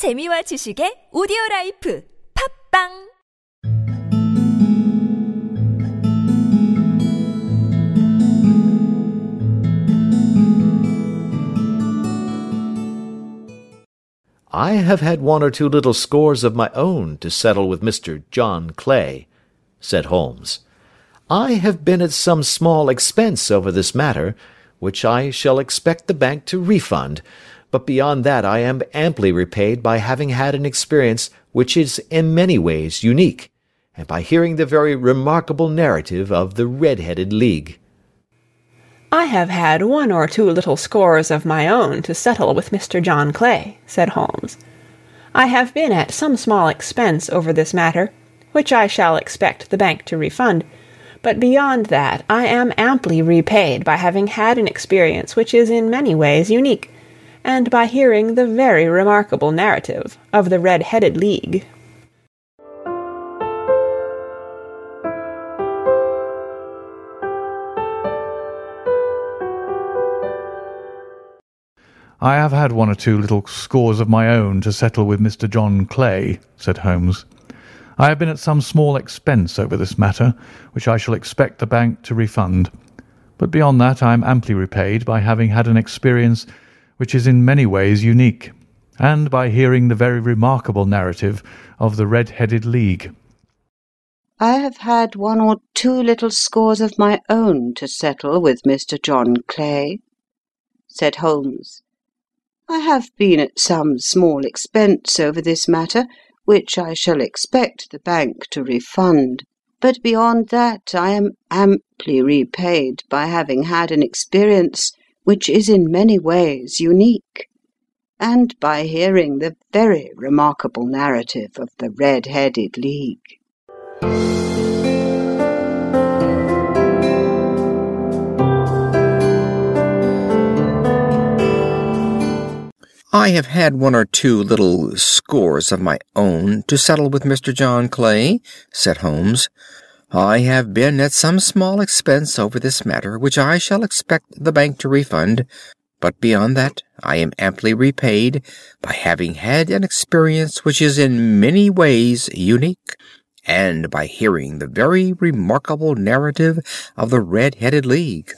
재미와 지식의 오디오 라이프 팟빵 I have had one or two little scores of my own to settle with Mr. John Clay, said Holmes. I have been at some small expense over this matter, which I shall expect the bank to refund, but beyond that I am amply repaid by having had an experience which is in many ways unique, and by hearing the very remarkable narrative of the Red-headed League. I have had one or two little scores of my own to settle with Mr. John Clay, said Holmes. I have been at some small expense over this matter, which I shall expect the bank to refund, but beyond that I am amply repaid by having had an experience which is in many ways unique, and by hearing the very remarkable narrative of the Red-headed League. I have had one or two little scores of my own to settle with Mr. John Clay, said Holmes. I have been at some small expense over this matter, which I shall expect the bank to refund. But beyond that I am amply repaid by having had an experience which is in many ways unique, and by hearing the very remarkable narrative of the Red-headed League. I have had one or two little scores of my own to settle with Mr. John Clay, said Holmes. I have been at some small expense over this matter, which I shall expect the bank to refund, but beyond that I am amply repaid by having had an experience which is in many ways unique, and by hearing the very remarkable narrative of the Red-headed League. I have had one or two little scores of my own to settle with Mr. John Clay, said Holmes. I have been at some small expense over this matter, which I shall expect the bank to refund, but beyond that I am amply repaid by having had an experience which is in many ways unique, and by hearing the very remarkable narrative of the Red-headed League.